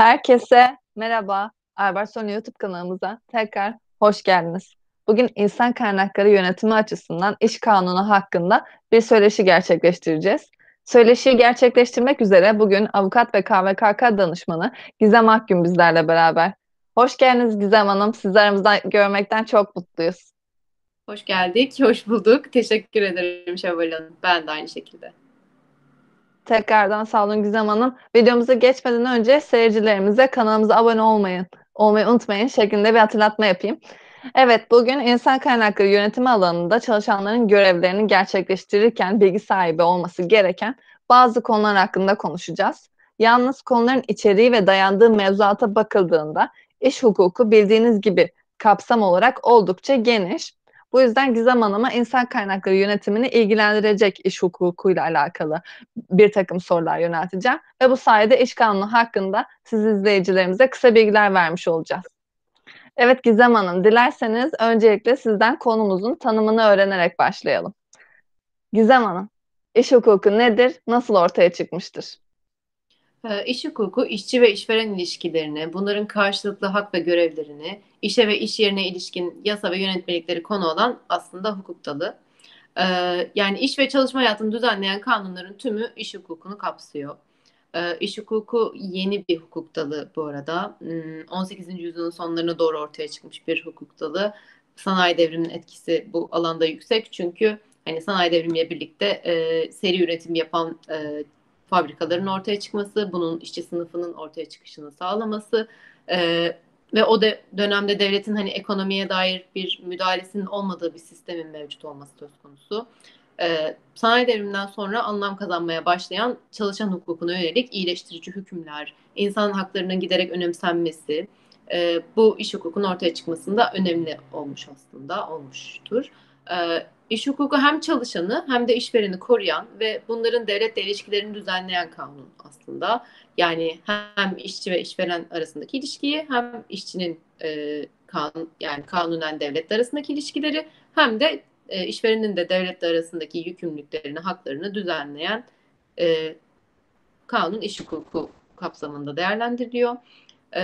Herkese merhaba. Albertson YouTube kanalımıza tekrar hoş geldiniz. Bugün insan kaynakları yönetimi açısından iş kanunu hakkında bir söyleşi gerçekleştireceğiz. Söyleşiyi gerçekleştirmek üzere bugün avukat ve KVKK danışmanı Gizem Akgün bizlerle beraber. Hoş geldiniz Gizem Hanım. Sizi aramızda görmekten çok mutluyuz. Hoş geldik, hoş bulduk. Teşekkür ederim Şevval Hanım. Ben de aynı şekilde. Tekrardan sağ olun Gizem Hanım. Videomuza geçmeden önce seyircilerimize kanalımıza abone olmayın, olmayı unutmayın şeklinde bir hatırlatma yapayım. Evet, bugün insan kaynakları yönetimi alanında çalışanların görevlerini gerçekleştirirken bilgi sahibi olması gereken bazı konular hakkında konuşacağız. Yalnız konuların içeriği ve dayandığı mevzuata bakıldığında iş hukuku bildiğiniz gibi kapsam olarak oldukça geniş. Bu yüzden Gizem Hanım'a insan kaynakları yönetimini ilgilendirecek iş hukukuyla alakalı bir takım sorular yönelteceğim. Ve bu sayede iş kanunu hakkında siz izleyicilerimize kısa bilgiler vermiş olacağız. Evet Gizem Hanım, dilerseniz öncelikle sizden konumuzun tanımını öğrenerek başlayalım. Gizem Hanım, iş hukuku nedir, nasıl ortaya çıkmıştır? Ee, iş hukuku işçi ve işveren ilişkilerini, bunların karşılıklı hak ve görevlerini, işe ve iş yerine ilişkin yasa ve yönetmelikleri konu olan aslında hukuk dalı. Ee, yani iş ve çalışma hayatını düzenleyen kanunların tümü iş hukukunu kapsıyor. Ee, iş hukuku yeni bir hukuk dalı bu arada. 18. Hmm, yüzyılın sonlarına doğru ortaya çıkmış bir hukuk dalı. Sanayi devriminin etkisi bu alanda yüksek çünkü hani sanayi devrimiyle birlikte e, seri üretim yapan e, fabrikaların ortaya çıkması, bunun işçi sınıfının ortaya çıkışını sağlaması e, ve o de, dönemde devletin hani ekonomiye dair bir müdahalesinin olmadığı bir sistemin mevcut olması söz konusu. E, sanayi devriminden sonra anlam kazanmaya başlayan çalışan hukukuna yönelik iyileştirici hükümler, insan haklarının giderek önemsenmesi, e, bu iş hukukunun ortaya çıkmasında önemli olmuş aslında, olmuştur. E, İş hukuku hem çalışanı hem de işvereni koruyan ve bunların devletle ilişkilerini düzenleyen kanun aslında. Yani hem işçi ve işveren arasındaki ilişkiyi hem işçinin e, kanun yani kanunen devletle arasındaki ilişkileri hem de e, işverenin de devletle arasındaki yükümlülüklerini, haklarını düzenleyen e, kanun iş hukuku kapsamında değerlendiriliyor. E,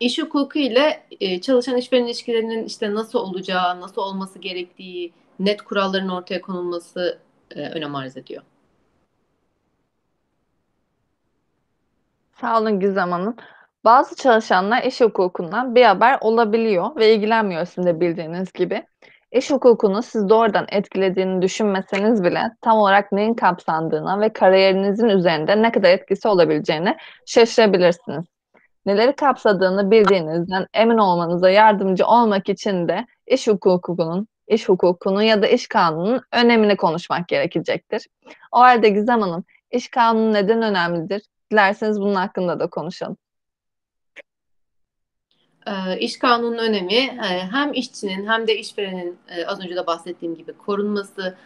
İş hukuku ile e, çalışan işveren ilişkilerinin işte nasıl olacağı, nasıl olması gerektiği, net kuralların ortaya konulması e, önem arz ediyor. Sağ olun Gizem Hanım. Bazı çalışanlar iş hukukundan bir haber olabiliyor ve ilgilenmiyor sizin de bildiğiniz gibi. İş hukukunu siz doğrudan etkilediğini düşünmeseniz bile tam olarak neyin kapsandığına ve kariyerinizin üzerinde ne kadar etkisi olabileceğini şaşırabilirsiniz neleri kapsadığını bildiğinizden emin olmanıza yardımcı olmak için de iş hukukunun, iş hukukunun ya da iş kanununun önemini konuşmak gerekecektir. O halde Gizem Hanım, iş kanunu neden önemlidir? Dilerseniz bunun hakkında da konuşalım. E, iş kanunun önemi e, hem işçinin hem de işverenin e, az önce de bahsettiğim gibi korunması,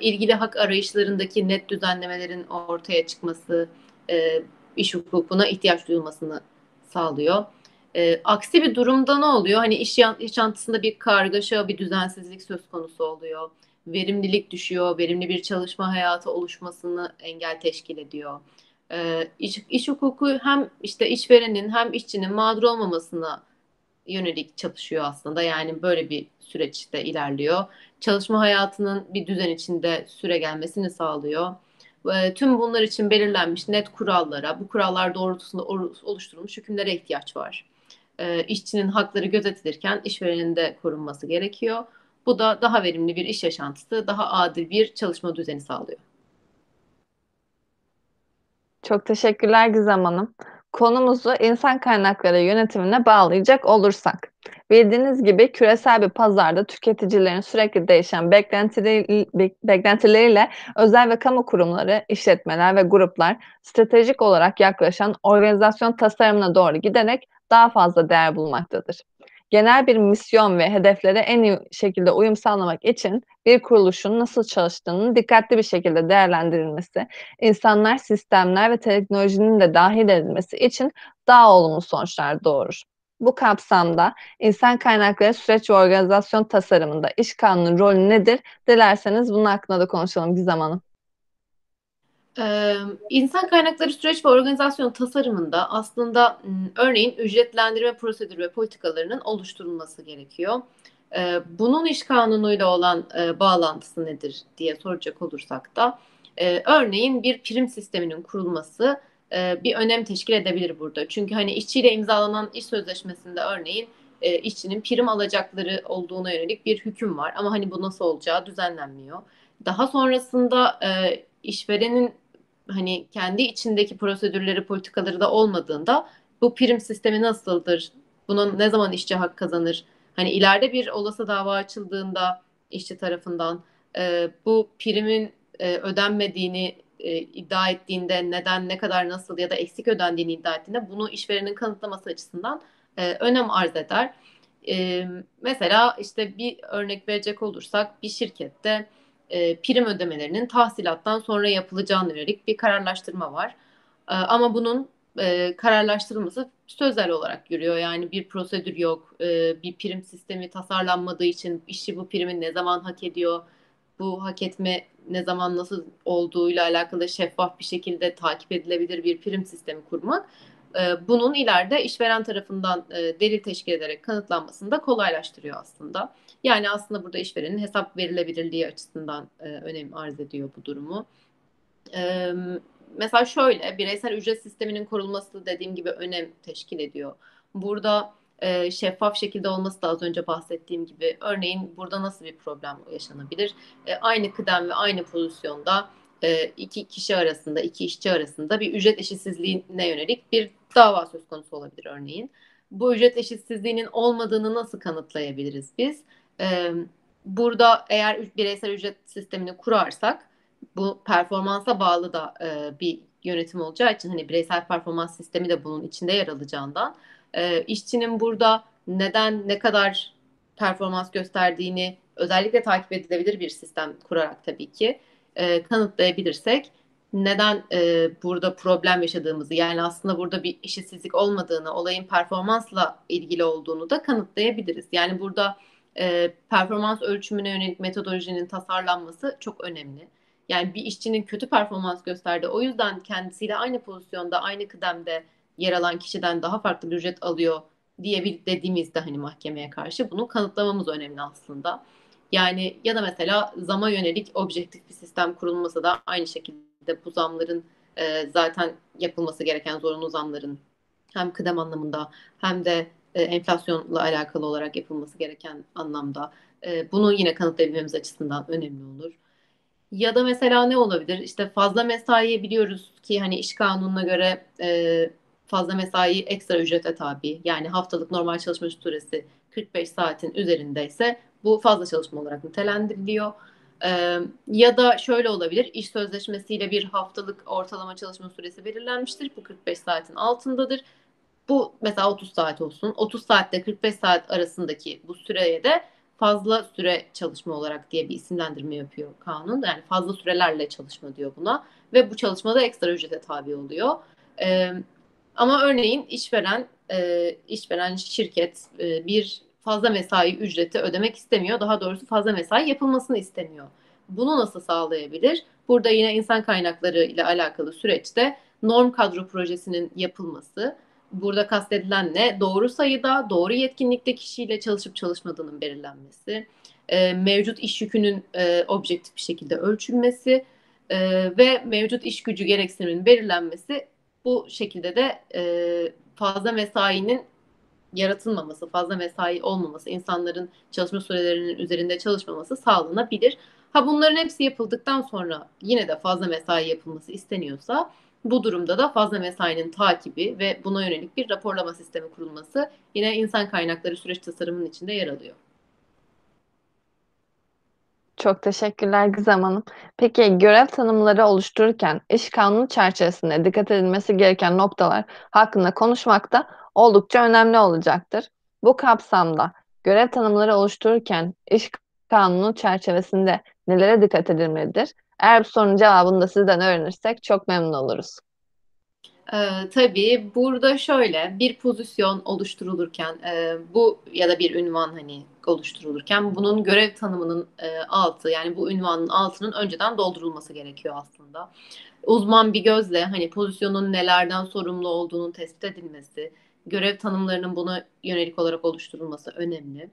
ilgili hak arayışlarındaki net düzenlemelerin ortaya çıkması, iş hukukuna ihtiyaç duyulmasını sağlıyor. E, aksi bir durumda ne oluyor? Hani iş yaşantısında bir kargaşa, bir düzensizlik söz konusu oluyor. Verimlilik düşüyor, verimli bir çalışma hayatı oluşmasını engel teşkil ediyor. E, iş, iş hukuku hem işte işverenin hem işçinin mağdur olmamasına yönelik çalışıyor aslında. Yani böyle bir süreçte ilerliyor. Çalışma hayatının bir düzen içinde süre gelmesini sağlıyor tüm bunlar için belirlenmiş net kurallara, bu kurallar doğrultusunda oluşturulmuş hükümlere ihtiyaç var. E, işçinin hakları gözetilirken işverenin de korunması gerekiyor. Bu da daha verimli bir iş yaşantısı, daha adil bir çalışma düzeni sağlıyor. Çok teşekkürler Gizem Hanım. Konumuzu insan kaynakları yönetimine bağlayacak olursak. Bildiğiniz gibi küresel bir pazarda tüketicilerin sürekli değişen beklentileri, beklentileriyle özel ve kamu kurumları, işletmeler ve gruplar stratejik olarak yaklaşan organizasyon tasarımına doğru giderek daha fazla değer bulmaktadır genel bir misyon ve hedeflere en iyi şekilde uyum sağlamak için bir kuruluşun nasıl çalıştığının dikkatli bir şekilde değerlendirilmesi, insanlar, sistemler ve teknolojinin de dahil edilmesi için daha olumlu sonuçlar doğurur. Bu kapsamda insan kaynakları süreç ve organizasyon tasarımında iş kanunu rolü nedir? Dilerseniz bunun hakkında da konuşalım bir zamanı. Ee, insan kaynakları süreç ve organizasyon tasarımında aslında örneğin ücretlendirme prosedürü ve politikalarının oluşturulması gerekiyor. Ee, bunun iş kanunuyla olan e, bağlantısı nedir diye soracak olursak da e, örneğin bir prim sisteminin kurulması e, bir önem teşkil edebilir burada. Çünkü hani işçiyle imzalanan iş sözleşmesinde örneğin işçinin prim alacakları olduğuna yönelik bir hüküm var. Ama hani bu nasıl olacağı düzenlenmiyor. Daha sonrasında işverenin hani kendi içindeki prosedürleri, politikaları da olmadığında bu prim sistemi nasıldır? Bunun ne zaman işçi hak kazanır? Hani ileride bir olası dava açıldığında işçi tarafından e, bu primin e, ödenmediğini e, iddia ettiğinde neden, ne kadar, nasıl ya da eksik ödendiğini iddia ettiğinde bunu işverenin kanıtlaması açısından e, önem arz eder. E, mesela işte bir örnek verecek olursak bir şirkette e, prim ödemelerinin tahsilattan sonra yapılacağına yönelik bir kararlaştırma var. E, ama bunun e, kararlaştırılması sözel olarak yürüyor. Yani bir prosedür yok, e, bir prim sistemi tasarlanmadığı için işçi bu primi ne zaman hak ediyor, bu hak etme ne zaman nasıl olduğuyla alakalı şeffaf bir şekilde takip edilebilir bir prim sistemi kurmak e, bunun ileride işveren tarafından e, delil teşkil ederek kanıtlanmasını da kolaylaştırıyor aslında. Yani aslında burada işverenin hesap verilebilirliği açısından e, önem arz ediyor bu durumu. E, mesela şöyle bireysel ücret sisteminin korunması dediğim gibi önem teşkil ediyor. Burada e, şeffaf şekilde olması da az önce bahsettiğim gibi örneğin burada nasıl bir problem yaşanabilir? E, aynı kıdem ve aynı pozisyonda e, iki kişi arasında, iki işçi arasında bir ücret eşitsizliğine yönelik bir dava söz konusu olabilir örneğin. Bu ücret eşitsizliğinin olmadığını nasıl kanıtlayabiliriz biz? Burada eğer bireysel ücret sistemini kurarsak bu performansa bağlı da e, bir yönetim olacağı için hani bireysel performans sistemi de bunun içinde yer alacağından e, işçinin burada neden ne kadar performans gösterdiğini özellikle takip edilebilir bir sistem kurarak tabii ki e, kanıtlayabilirsek neden e, burada problem yaşadığımızı yani aslında burada bir eşitsizlik olmadığını, olayın performansla ilgili olduğunu da kanıtlayabiliriz. Yani burada e, performans ölçümüne yönelik metodolojinin tasarlanması çok önemli. Yani bir işçinin kötü performans gösterdi. O yüzden kendisiyle aynı pozisyonda, aynı kıdemde yer alan kişiden daha farklı bir ücret alıyor diye bir dediğimizde hani mahkemeye karşı bunu kanıtlamamız önemli aslında. Yani ya da mesela zama yönelik objektif bir sistem kurulması da aynı şekilde bu zamların e, zaten yapılması gereken zorunlu zamların hem kıdem anlamında hem de e, enflasyonla alakalı olarak yapılması gereken anlamda e, bunu yine kanıtlayabilmemiz açısından önemli olur. Ya da mesela ne olabilir? İşte fazla mesai biliyoruz ki hani iş kanununa göre e, fazla mesai ekstra ücrete tabi. Yani haftalık normal çalışma süresi 45 saatin üzerindeyse bu fazla çalışma olarak nitelendiriliyor. Ee, ya da şöyle olabilir, iş sözleşmesiyle bir haftalık ortalama çalışma süresi belirlenmiştir. Bu 45 saatin altındadır. Bu mesela 30 saat olsun. 30 saatte 45 saat arasındaki bu süreye de fazla süre çalışma olarak diye bir isimlendirme yapıyor kanun. Yani fazla sürelerle çalışma diyor buna. Ve bu çalışma da ekstra ücrete tabi oluyor. Ee, ama örneğin işveren, e, işveren şirket e, bir fazla mesai ücreti ödemek istemiyor. Daha doğrusu fazla mesai yapılmasını istemiyor. Bunu nasıl sağlayabilir? Burada yine insan kaynakları ile alakalı süreçte norm kadro projesinin yapılması. Burada kastedilen ne? Doğru sayıda, doğru yetkinlikte kişiyle çalışıp çalışmadığının belirlenmesi, e, mevcut iş yükünün e, objektif bir şekilde ölçülmesi e, ve mevcut iş gücü gereksiniminin belirlenmesi bu şekilde de e, fazla mesainin yaratılmaması, fazla mesai olmaması, insanların çalışma sürelerinin üzerinde çalışmaması sağlanabilir. Ha bunların hepsi yapıldıktan sonra yine de fazla mesai yapılması isteniyorsa bu durumda da fazla mesainin takibi ve buna yönelik bir raporlama sistemi kurulması yine insan kaynakları süreç tasarımının içinde yer alıyor. Çok teşekkürler Gizem Hanım. Peki görev tanımları oluştururken iş kanunu çerçevesinde dikkat edilmesi gereken noktalar hakkında konuşmak da oldukça önemli olacaktır. Bu kapsamda görev tanımları oluştururken iş kanunu çerçevesinde nelere dikkat edilmelidir? Eğer bu sorunun cevabını da sizden öğrenirsek çok memnun oluruz. Ee, tabii burada şöyle bir pozisyon oluşturulurken e, bu ya da bir ünvan hani oluşturulurken bunun görev tanımının e, altı yani bu ünvanın altının önceden doldurulması gerekiyor aslında. Uzman bir gözle hani pozisyonun nelerden sorumlu olduğunun tespit edilmesi, görev tanımlarının buna yönelik olarak oluşturulması önemli.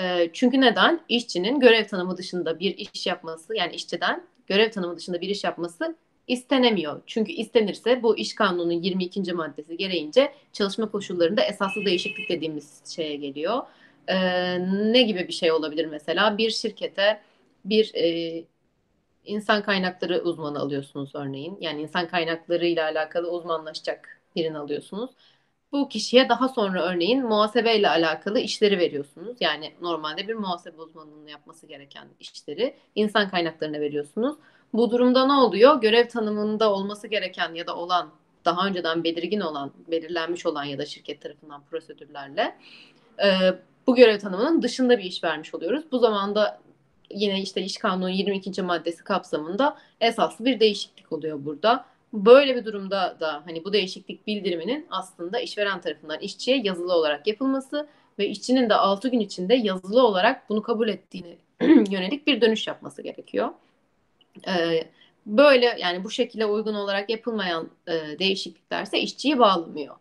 E, çünkü neden? İşçinin görev tanımı dışında bir iş yapması yani işçiden görev tanımı dışında bir iş yapması istenemiyor. Çünkü istenirse bu iş kanununun 22. maddesi gereğince çalışma koşullarında esaslı değişiklik dediğimiz şeye geliyor. Ee, ne gibi bir şey olabilir mesela? Bir şirkete bir e, insan kaynakları uzmanı alıyorsunuz örneğin. Yani insan kaynakları ile alakalı uzmanlaşacak birini alıyorsunuz. Bu kişiye daha sonra örneğin muhasebe ile alakalı işleri veriyorsunuz. Yani normalde bir muhasebe uzmanının yapması gereken işleri insan kaynaklarına veriyorsunuz. Bu durumda ne oluyor? Görev tanımında olması gereken ya da olan daha önceden belirgin olan, belirlenmiş olan ya da şirket tarafından prosedürlerle e, bu görev tanımının dışında bir iş vermiş oluyoruz. Bu zamanda yine işte iş kanunu 22. maddesi kapsamında esaslı bir değişiklik oluyor burada. Böyle bir durumda da hani bu değişiklik bildiriminin aslında işveren tarafından işçiye yazılı olarak yapılması ve işçinin de 6 gün içinde yazılı olarak bunu kabul ettiğini yönelik bir dönüş yapması gerekiyor. Ee, böyle yani bu şekilde uygun olarak yapılmayan e, değişikliklerse işçiyi bağlamıyor.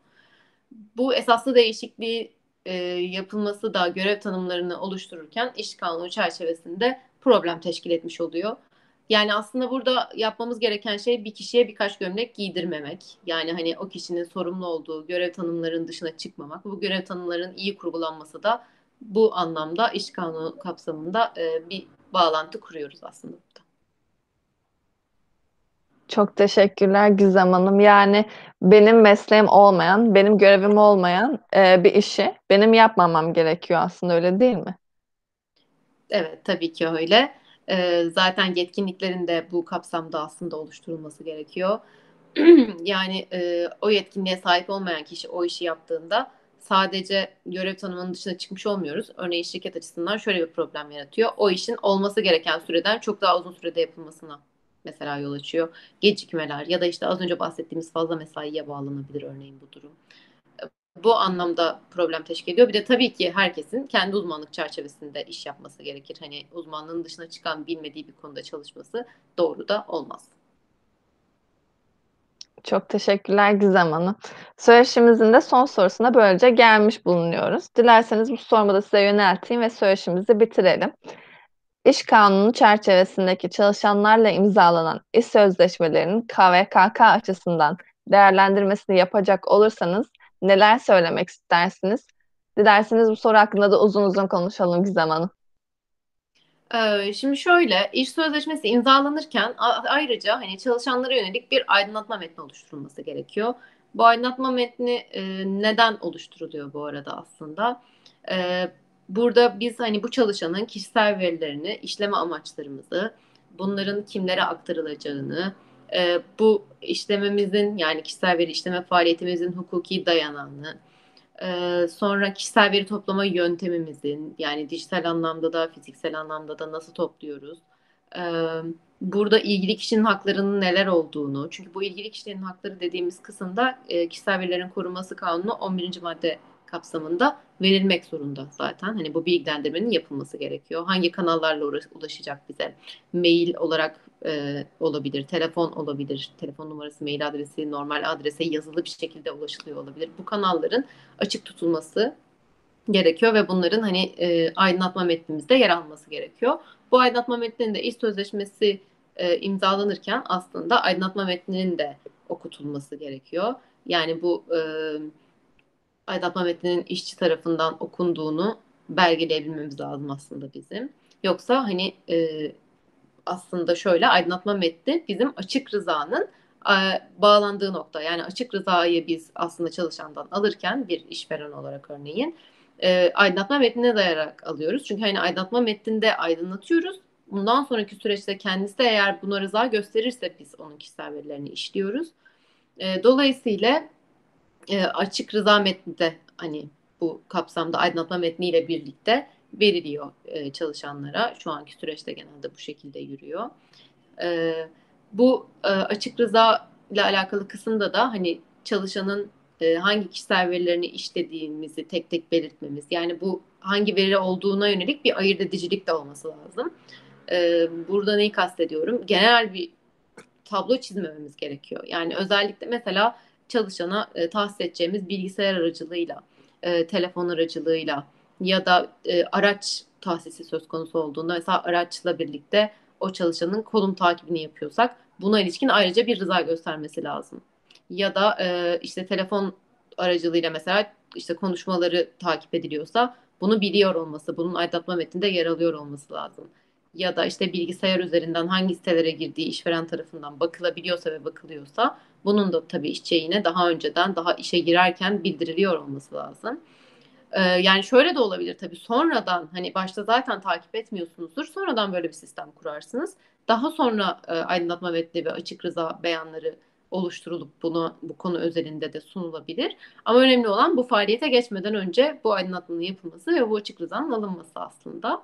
Bu esaslı değişikliği e, yapılması da görev tanımlarını oluştururken iş kanunu çerçevesinde problem teşkil etmiş oluyor. Yani aslında burada yapmamız gereken şey bir kişiye birkaç gömlek giydirmemek. Yani hani o kişinin sorumlu olduğu görev tanımlarının dışına çıkmamak. Bu görev tanımlarının iyi kurgulanması da bu anlamda iş kanunu kapsamında e, bir bağlantı kuruyoruz aslında. Çok teşekkürler Gizem Hanım. Yani benim mesleğim olmayan, benim görevim olmayan e, bir işi benim yapmamam gerekiyor aslında öyle değil mi? Evet tabii ki öyle. Ee, zaten yetkinliklerin de bu kapsamda aslında oluşturulması gerekiyor. yani e, o yetkinliğe sahip olmayan kişi o işi yaptığında sadece görev tanımının dışına çıkmış olmuyoruz. Örneğin şirket açısından şöyle bir problem yaratıyor. O işin olması gereken süreden çok daha uzun sürede yapılmasına mesela yol açıyor. Gecikmeler ya da işte az önce bahsettiğimiz fazla mesaiye bağlanabilir örneğin bu durum. Bu anlamda problem teşkil ediyor. Bir de tabii ki herkesin kendi uzmanlık çerçevesinde iş yapması gerekir. Hani uzmanlığın dışına çıkan bilmediği bir konuda çalışması doğru da olmaz. Çok teşekkürler Gizem Hanım. Söyleşimizin de son sorusuna böylece gelmiş bulunuyoruz. Dilerseniz bu sorumu size yönelteyim ve söyleşimizi bitirelim. İş kanunu çerçevesindeki çalışanlarla imzalanan iş sözleşmelerinin KVKK açısından değerlendirmesini yapacak olursanız neler söylemek istersiniz? Dilerseniz bu soru hakkında da uzun uzun konuşalım Gizem Hanım. Ee, şimdi şöyle, iş sözleşmesi imzalanırken ayrıca hani çalışanlara yönelik bir aydınlatma metni oluşturulması gerekiyor. Bu aydınlatma metni e, neden oluşturuluyor bu arada aslında? E, burada biz hani bu çalışanın kişisel verilerini, işleme amaçlarımızı, bunların kimlere aktarılacağını, e, bu işlememizin yani kişisel veri işleme faaliyetimizin hukuki dayanağını, e, sonra kişisel veri toplama yöntemimizin yani dijital anlamda da fiziksel anlamda da nasıl topluyoruz, e, burada ilgili kişinin haklarının neler olduğunu, çünkü bu ilgili kişilerin hakları dediğimiz kısımda e, kişisel verilerin korunması kanunu 11. madde kapsamında verilmek zorunda zaten. Hani bu bilgilendirmenin yapılması gerekiyor. Hangi kanallarla ulaşacak bize? Mail olarak e, olabilir, telefon olabilir, telefon numarası, mail adresi, normal adrese yazılı bir şekilde ulaşılıyor olabilir. Bu kanalların açık tutulması gerekiyor ve bunların hani e, aydınlatma metnimizde yer alması gerekiyor. Bu aydınlatma metninde iş sözleşmesi e, imzalanırken aslında aydınlatma metninin de okutulması gerekiyor. Yani bu e, aydınlatma metninin işçi tarafından okunduğunu belgeleyebilmemiz lazım aslında bizim. Yoksa hani e, aslında şöyle aydınlatma metni bizim açık rızanın e, bağlandığı nokta. Yani açık rızayı biz aslında çalışandan alırken bir işveren olarak örneğin e, aydınlatma metnine dayarak alıyoruz. Çünkü hani aydınlatma metninde aydınlatıyoruz. Bundan sonraki süreçte kendisi eğer buna rıza gösterirse biz onun kişisel verilerini işliyoruz. E, dolayısıyla e, açık rıza metni de hani bu kapsamda aydınlatma metniyle birlikte veriliyor e, çalışanlara. Şu anki süreçte genelde bu şekilde yürüyor. E, bu e, açık rıza ile alakalı kısımda da hani çalışanın e, hangi kişisel verilerini işlediğimizi tek tek belirtmemiz. Yani bu hangi veri olduğuna yönelik bir ayırt edicilik de olması lazım. E, burada neyi kastediyorum? Genel bir tablo çizmememiz gerekiyor. Yani özellikle mesela çalışana e, tahsis edeceğimiz bilgisayar aracılığıyla, e, telefon aracılığıyla ya da e, araç tahsisi söz konusu olduğunda mesela araçla birlikte o çalışanın konum takibini yapıyorsak buna ilişkin ayrıca bir rıza göstermesi lazım. Ya da e, işte telefon aracılığıyla mesela işte konuşmaları takip ediliyorsa bunu biliyor olması, bunun aydınlatma metninde yer alıyor olması lazım. Ya da işte bilgisayar üzerinden hangi sitelere girdiği işveren tarafından bakılabiliyorsa ve bakılıyorsa bunun da tabii işçiye yine daha önceden daha işe girerken bildiriliyor olması lazım. Ee, yani şöyle de olabilir tabii sonradan hani başta zaten takip etmiyorsunuzdur sonradan böyle bir sistem kurarsınız. Daha sonra e, aydınlatma metni ve açık rıza beyanları oluşturulup bunu bu konu özelinde de sunulabilir. Ama önemli olan bu faaliyete geçmeden önce bu aydınlatmanın yapılması ve bu açık rızanın alınması aslında.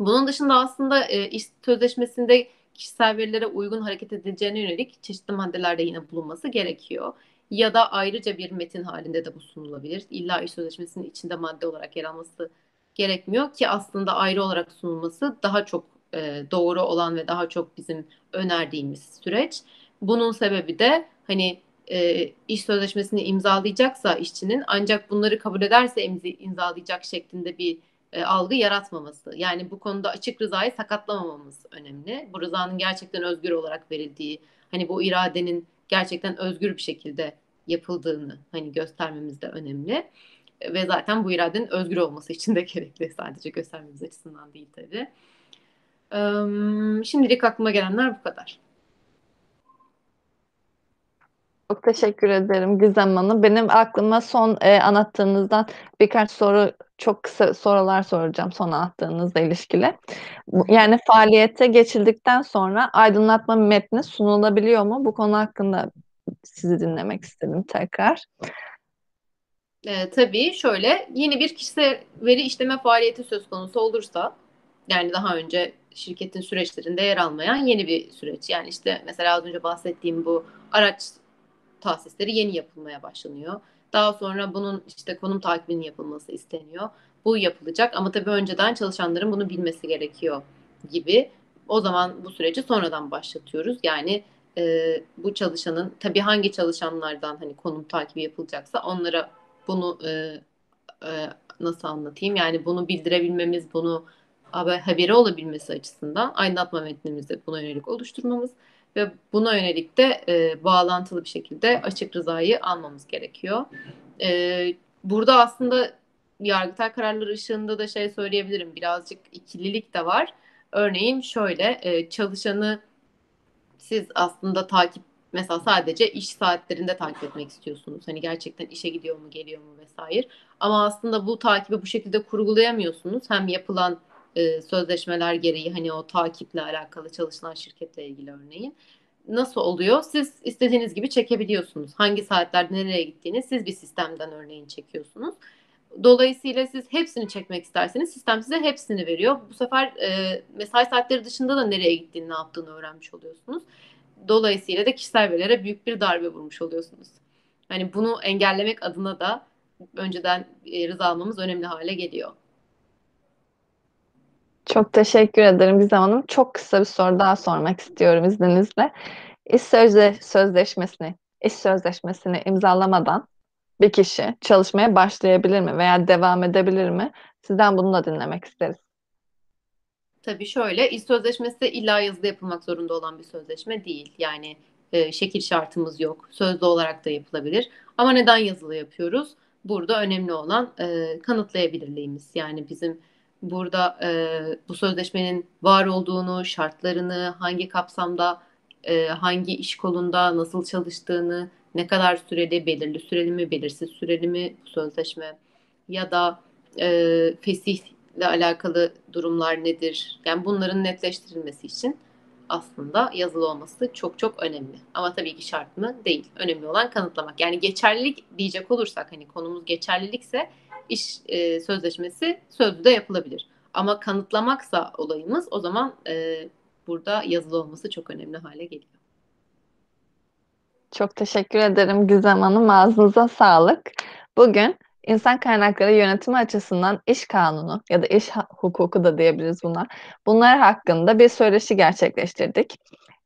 Bunun dışında aslında e, iş sözleşmesinde kişisel verilere uygun hareket edileceğine yönelik çeşitli maddelerde yine bulunması gerekiyor. Ya da ayrıca bir metin halinde de bu sunulabilir. İlla iş sözleşmesinin içinde madde olarak yer alması gerekmiyor ki aslında ayrı olarak sunulması daha çok e, doğru olan ve daha çok bizim önerdiğimiz süreç. Bunun sebebi de hani e, iş sözleşmesini imzalayacaksa işçinin ancak bunları kabul ederse imzalayacak şeklinde bir e, algı yaratmaması. Yani bu konuda açık rızayı sakatlamamamız önemli. Bu rızanın gerçekten özgür olarak verildiği, hani bu iradenin gerçekten özgür bir şekilde yapıldığını hani göstermemiz de önemli. Ve zaten bu iradenin özgür olması için de gerekli. Sadece göstermemiz açısından değil tabii. Şimdilik aklıma gelenler bu kadar. Çok teşekkür ederim Gizem Hanım. Benim aklıma son e, anlattığınızdan birkaç soru, çok kısa sorular soracağım son anlattığınızla ilişkili. Yani faaliyete geçildikten sonra aydınlatma metni sunulabiliyor mu? Bu konu hakkında sizi dinlemek istedim tekrar. E, tabii şöyle yeni bir kişisel veri işleme faaliyeti söz konusu olursa yani daha önce şirketin süreçlerinde yer almayan yeni bir süreç. Yani işte mesela az önce bahsettiğim bu araç tahsisleri yeni yapılmaya başlanıyor. Daha sonra bunun işte konum takibinin yapılması isteniyor. Bu yapılacak ama tabii önceden çalışanların bunu bilmesi gerekiyor gibi. O zaman bu süreci sonradan başlatıyoruz. Yani e, bu çalışanın tabii hangi çalışanlardan hani konum takibi yapılacaksa onlara bunu e, e, nasıl anlatayım? Yani bunu bildirebilmemiz, bunu haberi olabilmesi açısından aydınlatma metnimizi buna yönelik oluşturmamız ve buna yönelik de e, bağlantılı bir şekilde açık rızayı almamız gerekiyor. E, burada aslında yargıtay kararları ışığında da şey söyleyebilirim birazcık ikililik de var. Örneğin şöyle e, çalışanı siz aslında takip mesela sadece iş saatlerinde takip etmek istiyorsunuz. Hani gerçekten işe gidiyor mu geliyor mu vesaire. Ama aslında bu takibi bu şekilde kurgulayamıyorsunuz. Hem yapılan e, sözleşmeler gereği hani o takiple alakalı çalışılan şirketle ilgili örneğin. Nasıl oluyor? Siz istediğiniz gibi çekebiliyorsunuz. Hangi saatlerde nereye gittiğini siz bir sistemden örneğin çekiyorsunuz. Dolayısıyla siz hepsini çekmek isterseniz sistem size hepsini veriyor. Bu sefer e, mesai saatleri dışında da nereye gittiğini, ne yaptığını öğrenmiş oluyorsunuz. Dolayısıyla da kişisel verilere büyük bir darbe vurmuş oluyorsunuz. Hani bunu engellemek adına da önceden e, rıza almamız önemli hale geliyor. Çok teşekkür ederim Gizem Hanım. Çok kısa bir soru daha sormak istiyorum izninizle. İş sözde, sözleşmesini, iş sözleşmesini imzalamadan bir kişi çalışmaya başlayabilir mi veya devam edebilir mi? Sizden bunu da dinlemek isteriz. Tabii şöyle, iş sözleşmesi illa yazıda yapılmak zorunda olan bir sözleşme değil. Yani e, şekil şartımız yok. Sözlü olarak da yapılabilir. Ama neden yazılı yapıyoruz? Burada önemli olan e, kanıtlayabilirliğimiz. Yani bizim burada e, bu sözleşmenin var olduğunu, şartlarını, hangi kapsamda, e, hangi iş kolunda nasıl çalıştığını, ne kadar süreli, belirli süreli mi, belirsiz süreli mi bu sözleşme ya da e, fesihle alakalı durumlar nedir? Yani bunların netleştirilmesi için aslında yazılı olması çok çok önemli. Ama tabii ki şart mı? Değil. Önemli olan kanıtlamak. Yani geçerlilik diyecek olursak hani konumuz geçerlilikse iş e, sözleşmesi sözlü yapılabilir. Ama kanıtlamaksa olayımız o zaman e, burada yazılı olması çok önemli hale geliyor. Çok teşekkür ederim Gizem Hanım. Ağzınıza sağlık. Bugün insan kaynakları yönetimi açısından iş kanunu ya da iş hukuku da diyebiliriz buna. Bunlar hakkında bir söyleşi gerçekleştirdik.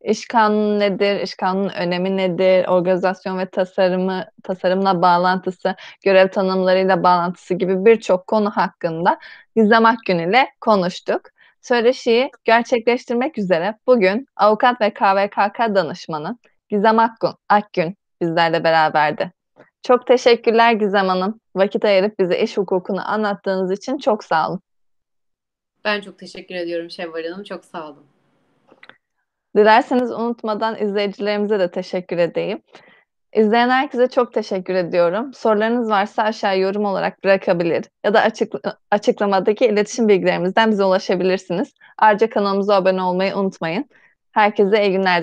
İş kanunu nedir? İş kanunun önemi nedir? Organizasyon ve tasarımı, tasarımla bağlantısı, görev tanımlarıyla bağlantısı gibi birçok konu hakkında Gizem Akgün ile konuştuk. Söyleşiyi gerçekleştirmek üzere bugün avukat ve KVKK danışmanı Gizem Akgün, Akgün bizlerle beraberdi. Çok teşekkürler Gizem Hanım. Vakit ayırıp bize iş hukukunu anlattığınız için çok sağ olun. Ben çok teşekkür ediyorum Şevval Hanım. Çok sağ olun. Dilerseniz unutmadan izleyicilerimize de teşekkür edeyim. İzleyen herkese çok teşekkür ediyorum. Sorularınız varsa aşağı yorum olarak bırakabilir ya da açık, açıklamadaki iletişim bilgilerimizden bize ulaşabilirsiniz. Ayrıca kanalımıza abone olmayı unutmayın. Herkese iyi günler dilerim.